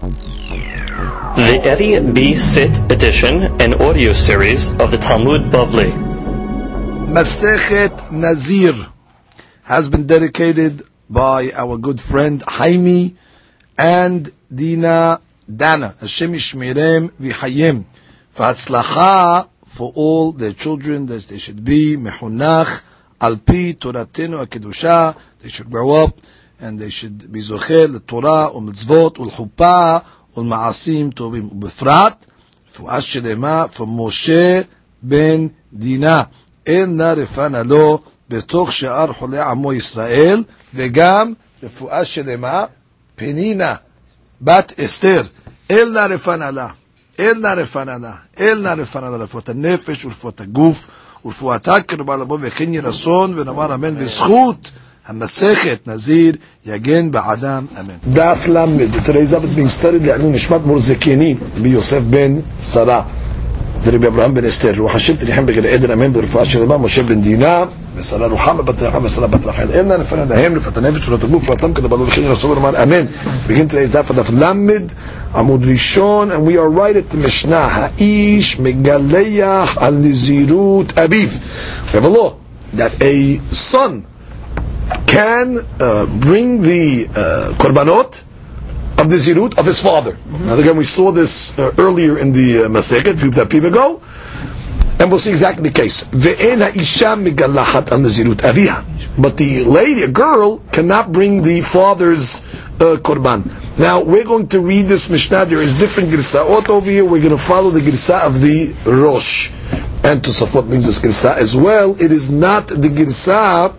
The Eddie B. Sit edition and audio series of the Talmud Bavli. Masechet Nazir has been dedicated by our good friend Haimi and Dina Dana. Hashem Yishmirem V'Hayim. V'Hatzlacha for all their children that they should be mehunach al pi Toratenu HaKedusha. They should grow up and they should be zochel Torah u'mitzvot u'lchuppah u'lma'asim tovim. Ubefrat, רפואה שלמה Moshe ben Dina. אין נא רפנה לו בתוך שאר חולי עמו ישראל, וגם רפואה שלמה, פנינה, בת אסתר, אל נא רפנה לה, אל נא רפנה לה, אל נא רפנה לה, רפואת הנפש ורפואת הגוף, ורפואתה קרבה לבוא וכן יהי רצון, ונאמר אמן בזכות המסכת נזיר יגן בעדם אמן. דף ל', today's daf is being studied לעילוי נשמת מורזקיני ביוסף בן שרה. ורבי אברהם בן אסתר, רוח השם תניחם בגן עדן אמן ברפואה של אמה, משה בן דינה, ושרה רוחמה בת רחם ושרה בת רחל. אלנה לפני דהם, לפת הנפש ולפת הגוף, ואתם כדבלו וכן רסול אמר אמן. begin today's דף הדף למד, עמוד ראשון, and we are right at the משנה, האיש מגלח על נזירות אביו. We have a law that a son can uh, bring the uh, korbanot of the zirut of his father. Now again, we saw this uh, earlier in the uh, Masechet, a few dapim ago, and we'll see exactly the case. Ve'en ha'isha megalachat al nazirut aviha. But the lady, a girl, cannot bring the father's uh, korban. Now, we're going to read this Mishnah. There is different girsaot over here. We're going to follow the girsa of the Rosh. And to Tosafot brings this girsa as well. It is not the girsa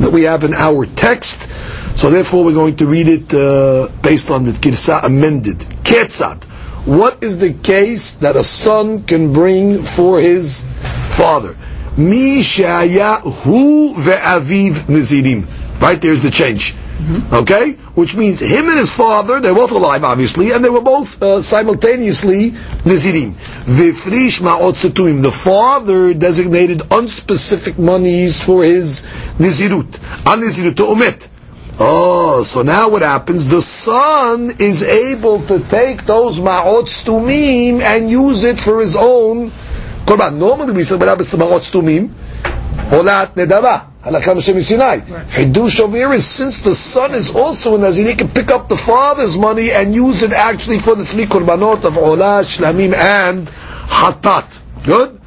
that we have in our text. So therefore, we're going to read it uh, based on the girsa amended. Ketzat. What is the case that a son can bring for his father? Mi hu ve'aviv nizirim. Right, there's the change. Okay? Which means him and his father, they're both alive, obviously, and they were both uh, simultaneously nizirim. Vifrish ma'ot setuim. The father designated unspecific monies for his nizirut. An omit. Oh, so now what happens? The son is able to take those ma'ot stumim and use it for his own korban. Normally we say what happens to ma'ot stumim? Holat nedava. Halakha Moshe Sinai. Hidush over here is since the son is also a Nazir, he can pick up the father's money and use it actually for the three korbanot of Olah, Shlamim, and Hatat. Good?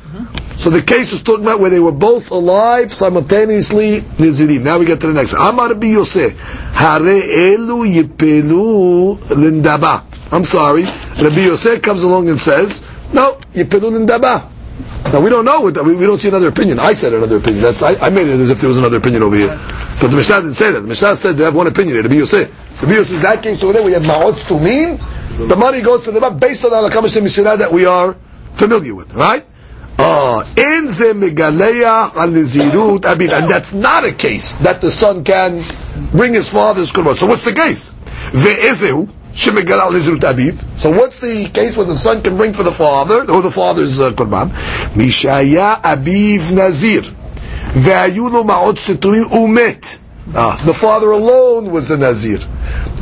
So the case is talking about where they were both alive simultaneously Nizirim. Now we get to the next. Amar Yosef, Hare elu yipelu lindaba. I'm sorry. Rabbi Yosef comes along and says, no, yipelu lindaba. Now we don't know. We, we don't see another opinion. I said another opinion. That's I, I made it as if there was another opinion over here. But the Mishnah didn't say that. The Mishnah said they have one opinion. Rabbi Yosef. Rabbi Yosef, that case over there we have ma'ot stumim. The money goes to the bank based on the Alakam Mishnah that we are familiar with, right? Uh, abiv, and that's not a case that the son can bring his father's korban. So what's the case? Ve'ezehu shemegala al nizirut abiv. So what's the case where the son can bring for the father or the father's uh, korban? Mishaya abiv nazir ve'ayu lo ma'ot situim umet. Ah, the father alone was a nazir,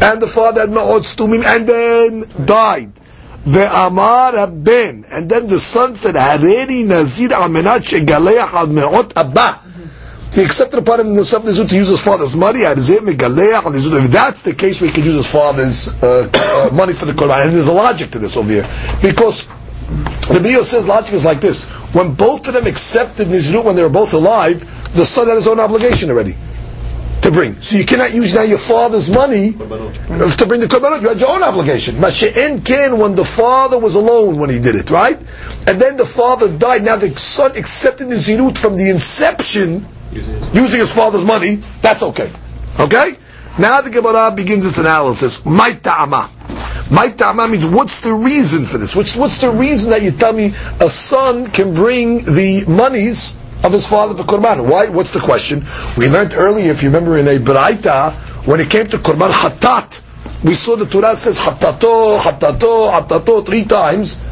and the father had ma'ot stumim and then died. ואמר הבן, and then the son said, הריני נזיר על מנת שגלח על מאות הבא. he accepted upon him the himself to use his father's money. If that's the case, we can use his father's uh, uh, money for the korban. And there's a logic to this over here. Because Rabbi Yosef says logic is like this. When both of them accepted Nizrut when they were both alive, the son had his own obligation already to bring. So you cannot use now your father's money to bring the korbanot. You had your own obligation. Mashe'en ken when the father was alone when he did it, right? And then the father died. Now the son accepted the zirut from the inception, using his father's money. That's okay. Okay? Now the Gemara begins its analysis. My ta'ama. My means what's the reason for this? What's, what's the reason that you tell me a son can bring the monies of his father for korban. Why? What's the question? We learned earlier, if you remember in a Braita, when it came to korban hatat, we saw the Torah says hatato, hatato, hatato three times.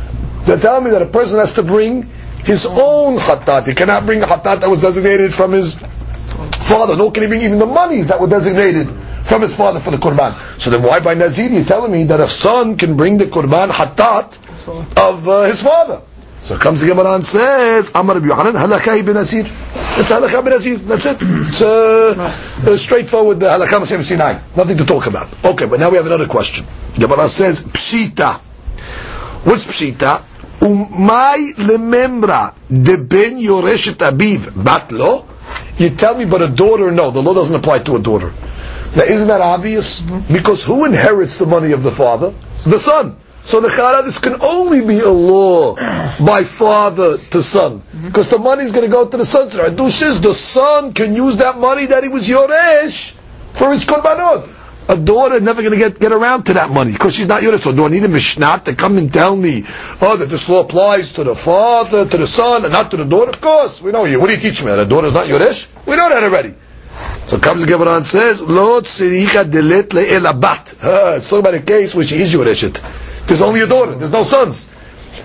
They tell me that a person has to bring his own hatat. He cannot bring a hatat that was designated from his father. Nor can he bring even the monies that were designated from his father for the Qurban. So then why by Nazir you telling me that a son can bring the Qurban hatat of uh, his father? So comes the Gemara and says, Amar Rabbi Yohanan, halakha ibn Nazir. It's halakha ibn Nazir. That's it. It's uh, uh, straightforward uh, halakha Mashem Sinai. Nothing to talk about. Okay, but now we have another question. Gemara says, pshita. What's pshita? Umay lemembra de ben yoreshet abiv batlo. You tell me, but a daughter, no. The law doesn't apply to a daughter. Now, isn't that obvious? Because who inherits the money of the father? The son. So the chara, this can only be a law by father to son. Because the money is going to go to the son. So the son can use that money that he was yoresh for his korbanot. A daughter never going to get, get around to that money because she's not yoresh. So do I need a mishnah to come and tell me, oh, that this law applies to the father, to the son, and not to the daughter? Of course, we know you. What do you teach me? That a daughter is not yoresh? We know that already. So comes the Gemara and says, Lo tzirika delet le'elabat. It's talking about a case which is yoreshet. There's only a daughter. There's no sons.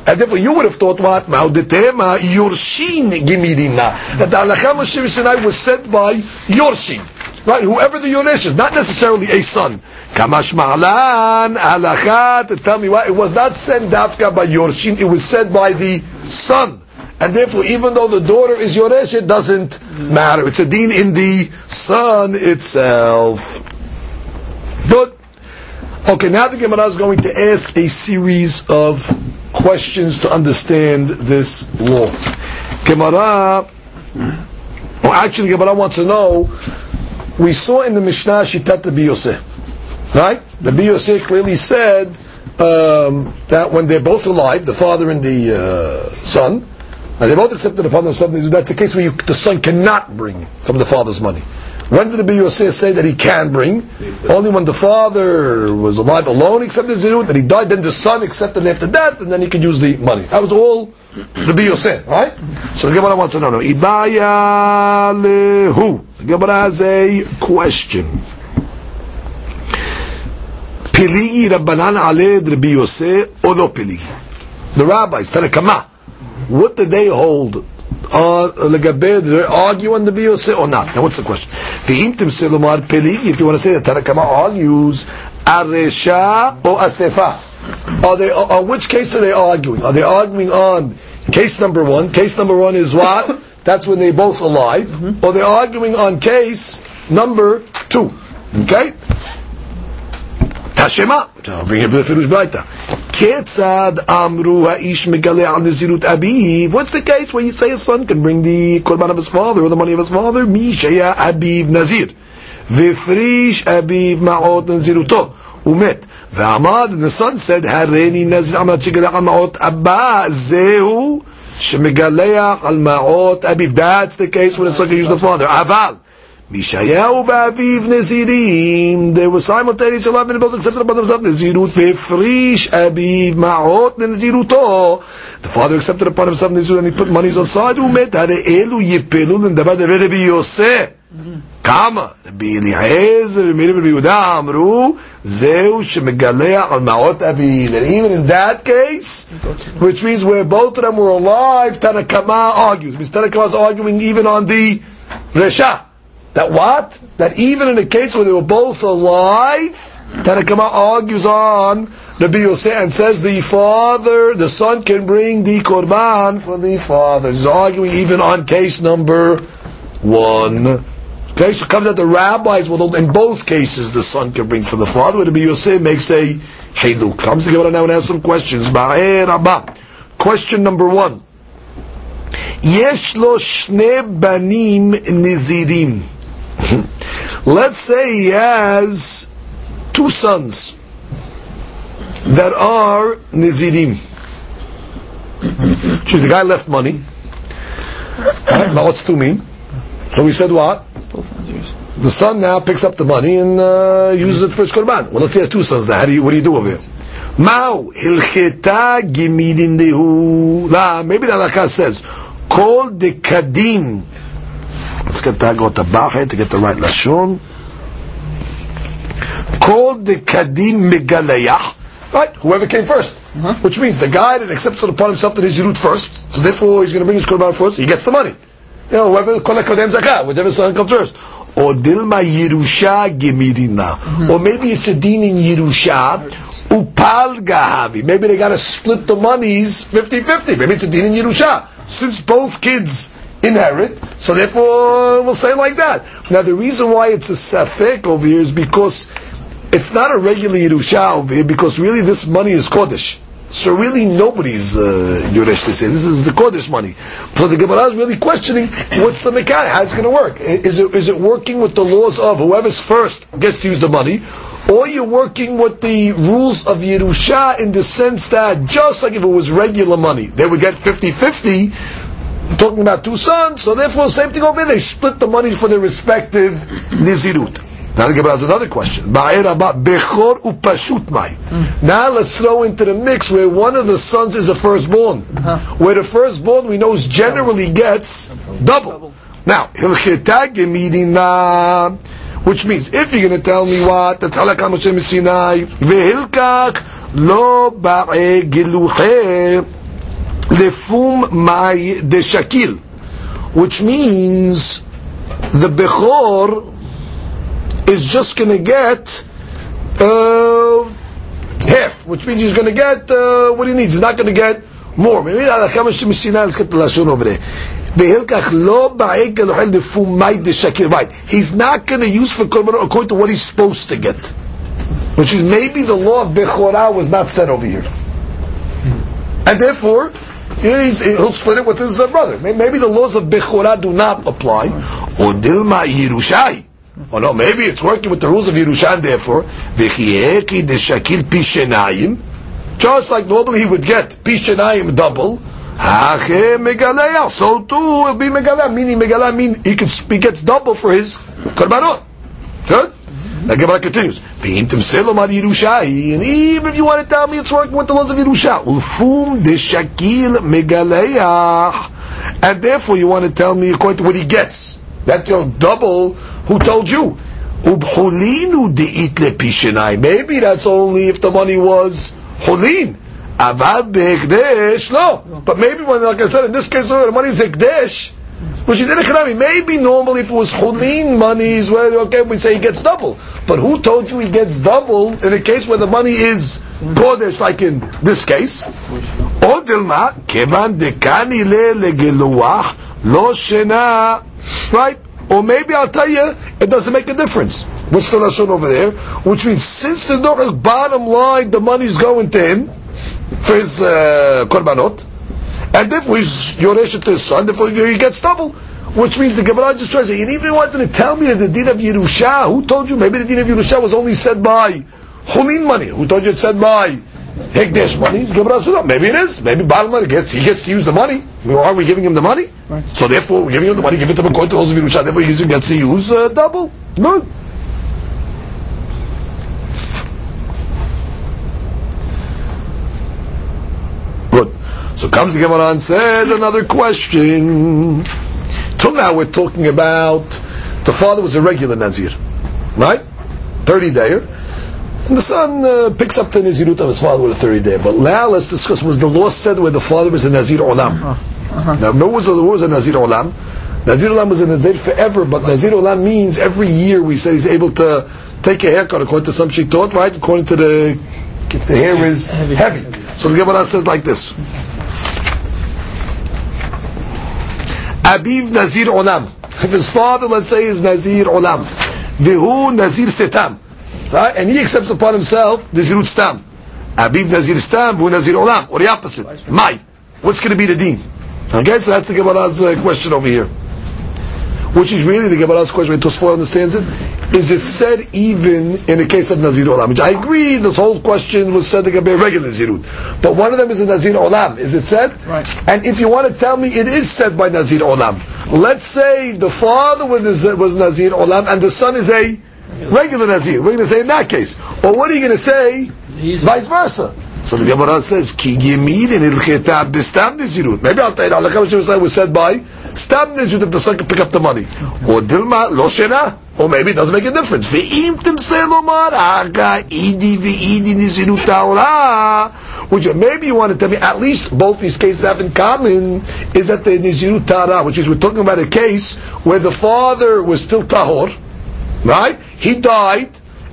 And therefore, you would have thought what? Ma'udetema yorshin gimirina. That the halakha Moshe was sent by yorshin. Right? Whoever the yoresh is, not necessarily a son. Kamash ma'alan to tell me why. It was not sent dafka by yorshin. It was sent by the son. And therefore, even though the daughter is yoresh, it doesn't matter. It's a deen in the son itself. Good. Okay, now the Gemara is going to ask a series of questions to understand this law. Gemara, well, actually, Gemara wants to know. We saw in the Mishnah Shitat Rabbi Yosef, right? Rabbi Yosef clearly said um, that when they're both alive, the father and the uh, son, and they both accepted upon themselves, that's a case where you, the son cannot bring from the father's money. When did the Yosef say that he can bring? Only when the father was alive alone, accepted zirut, and he died, then the son accepted after death, and then he could use the money. That was all the Yosef, right? So the Gemara wants to know, no, Ibaya lehu. The Gemara has a question. Piligi Rabbanan Aled Rabbi Yosef, or no Piligi? The rabbis, Tanakama, what did they hold uh, they argue on the Biyose or not? Now what's the question? The intim selomar peli, if you want to say that Tanakama argues, aresha or asefa. Are they, on which case are they arguing? Are they arguing on case number one? Case number one is what? That's when they're both alive. Mm-hmm. Or they're arguing on case number two. Okay? Tashema. Bring it to the Firush Baita. Ketzad amru ha'ish megale al nezirut abiv. What's the case where you say his son can bring the korban of his father or the money of his father? Misheya abiv nazir. Vifrish abiv ma'ot neziruto. Umet. Ve'amad, and the son said, Hareni nazir amat shegaleach al ma'ot abba zehu shemegaleach al ma'ot abiv. That's the case when a son you use the father. Aval. Mishayahu ba'aviv nezirim. They were simultaneous alive and both accepted upon themselves nezirut befrish aviv ma'ot neziruto. The father accepted upon himself nezirut and he put monies aside. Umet hare elu yipelun and dabad Rabbi Yosef. כמה? רבי אליעזר ומירי רבי יהודה אמרו זהו שמגלח על מעות אביו. And even in that case, which means where both of them were alive, Tanakama argues. Means Tanakama is arguing even on the Resha. That what? That even in a case where they were both alive, Tanakama argues on Rabbi Yosef and says the father, the son can bring the korban for the father. He's arguing even on case number one. Okay, so comes out the rabbis will in both cases the son can bring for the father. But Rabbi Yosef makes a hiluk. Comes to Gemara now and ask some questions. Question number one. Yes lo shne banim nizirim. Let's say he has two sons that are Nizirim. Choose the guy left money. Right? Now what's to mean? So we said what? The son now picks up the money and uh, uses it for his korban. Well, let's say he has two sons. How do you, what do you do with it? Mao hilcheta gimidin dehu. Maybe the halakha says, call the kadim Let's get that, go to Bahe to get the right Lashon. Called the Kadim Megalayah. Right, whoever came 1st uh-huh. which means the guy that accepts it upon himself that he's first, so therefore he's going to bring his korban first. He gets the money. You know, whoever collect kodem zakah, whichever son comes first. or dilma Yerusha gemirina. Or maybe it's a din in Yerusha, upal gahavi. Maybe they got to split the monies 50-50. Maybe it's a din in Yerusha. Since both kids inherit, so therefore we'll say like that. Now the reason why it's a safek over here is because it's not a regular Yerusha over here, because really this money is Kodesh. So really nobody's uh, to say. This is the Kodesh money. So the Gemara is really questioning what's the mechanic, how it's going to work. Is it, is it working with the laws of whoever's first gets to use the money, or you're working with the rules of Yerusha in the sense that just like if it was regular money, they would get 50-50, talking about two sons, so therefore same thing over there, they split the money for their respective Nizirut. Now the Gemara has another question. Now let's throw into the mix where one of the sons is a firstborn. Uh-huh. Where the firstborn we know generally gets double. Now, which means if you're going to tell me what, the that's halakha Moshe Sinai, vehilkach lo ba'e giluche lefum mai de shakil, which means the Bechor is just going to get uh, half, which means he's going to get uh, what he needs. He's not going to get more. Maybe let's get the lashon over there. Right. He's not going to use for korban according to what he's supposed to get. Which is maybe the law of Bechorah was not set over here. And therefore, he'll split it with his uh, brother. Maybe the laws of Bechorah do not apply. Or. Oh no, maybe it's working with the rules of Yerushan, therefore, just like normally he would get pishenayim double, so too will be megaleya, meaning megaleya mean he, he gets double for his korbanot. Good? The Gemara continues, and even if you want to tell me it's working with the laws of Yerusha, ulfum de shakil megaleya, and therefore you want to tell me according to what he gets, that's your double. Who told you? Ubhulinu de'it lepishenai. Maybe that's only if the money was hulin. No. But maybe when, like I said, in this case, the money is hekdesh, which is in economy. Maybe normally if it was hulin monies, where okay, we say he gets double. But who told you he gets double in a case where the money is kodesh, like in this case? Dekani le right? Or maybe I'll tell you, it doesn't make a difference. What's the lashon over there? Which means since there's no bottom line, the money's going to him for his uh, korbanot, and if he's yoresh to his son, therefore he gets double. Which means the Gemara just tries to say, you even wanted to tell me that the din of Yerusha, who told you? Maybe the din of Yerusha was only said by Hulin money. Who told you it's said by Hekdesh money? Gemara said, maybe it is. Maybe bottom gets, he gets to use the money. Are we giving him the money? Right. So therefore, we're giving him the money, give it to him according to those of Yerusha, therefore he gets to use uh, double. Good. Good. So comes the Gemara and says another question. Till now we're talking about the father was a regular Nazir, right? 30 day. And the son uh, picks up the Nazirut of his father with a 30 day. But now let's discuss was the law said where the father was a Nazir Olam. Uh-huh. Uh-huh. Now, what was, what was a Nazir Olam? Nazir Olam was a Nazir forever, but Nazir Olam means every year we say he's able to take a haircut according to some thought, right? According to the, if the hair is heavy. heavy. So the Gemara says like this. Abiv Nazir Olam. If his father, let's say, is Nazir Olam. Vihu Nazir Setam. Right? And he accepts upon himself the Zirut Stam. Abiv Nazir Stam, Vihu Nazir Olam. Or the opposite. Mai. What's going to be the deen? Okay, so that's the Gemara's uh, question over here. Which is really the Gemara's question, Tosfot understands it. Is it said even in the case of Nazir Olam? Which I agree, this whole question was said to be a regular Nazirut. But one of them is a Nazir Olam. Is it said? Right. And if you want to tell me it is said by Nazir Olam, let's say the father was, was Nazir Olam and the son is a regular Nazir. We're going to say in that case. Or what are you going to say? He's Vice versa. So the Gemara says, Ki Yemir in Ilcheta Bistam. Maybe I'll tell you, Allah was said by Nizirut if the son can pick up the money. Or Dilma Lo Shena. Or maybe it doesn't make a difference. Ve'im Timsei Lomar Aga Idi Ve'idi Nizirut Ta'ora. Which maybe you want to tell me, at least both these cases have in common, is that the Nizirut Ta'ora, which is we're talking about a case where the father was still Tahor, right? He died,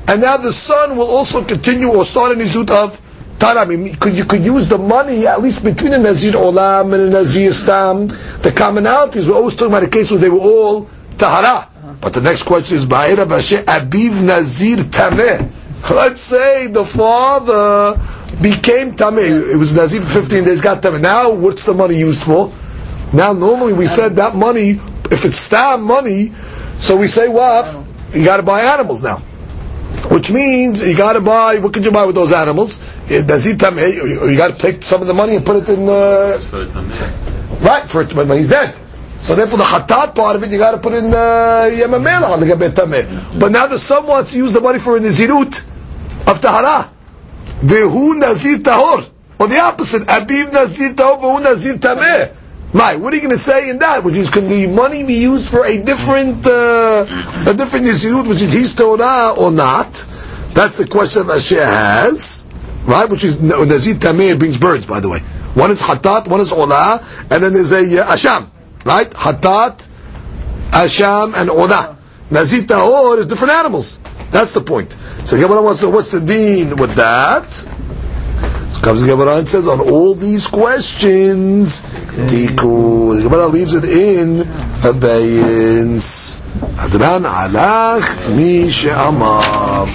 and now the son will also continue or start a nizut of Tara. I mean, could you could use the money at least between a Nazir Olam and a Nazir Stam. The commonalities we're always talking about the cases they were all Tahara. But the next question is Ba'ira Vashe Abiv Nazir Tameh. Let's say the father became Tameh. It was Nazir for 15 days, got Tameh. Now, what's the money used for? Now, normally we said that money, if it's Stam money, so we say what? You got to buy animals now. Which means you got to buy. What could you buy with those animals? Nazir Tameh. Or you got to take some of the money and put it in. Uh, right for it when he's dead. So therefore, the hatat part of it, you got to put in Yam HaMelach on the tameh. But now the son wants to use the money for a nazirut of tahara. Vehu nazir tahor, or the opposite, abiv nazir tahor, vehu nazir tameh. My, what are you going to say in that? Which is, can the money be used for a different, uh, a different nazirut, which is his Torah or not? That's the question that Asher has, right? Which is nazir tameh brings birds, by the way. One is hatat, one is Ola, and then there's a uh, asham. Right? Hatat, Asham, and Ola. Nazir Tahor is different animals. That's the point. So to know what's the deen with that? So comes Gemara and says on all these questions, Tiku. The Gemara leaves it in abeyance. Adran alach mi she'amar.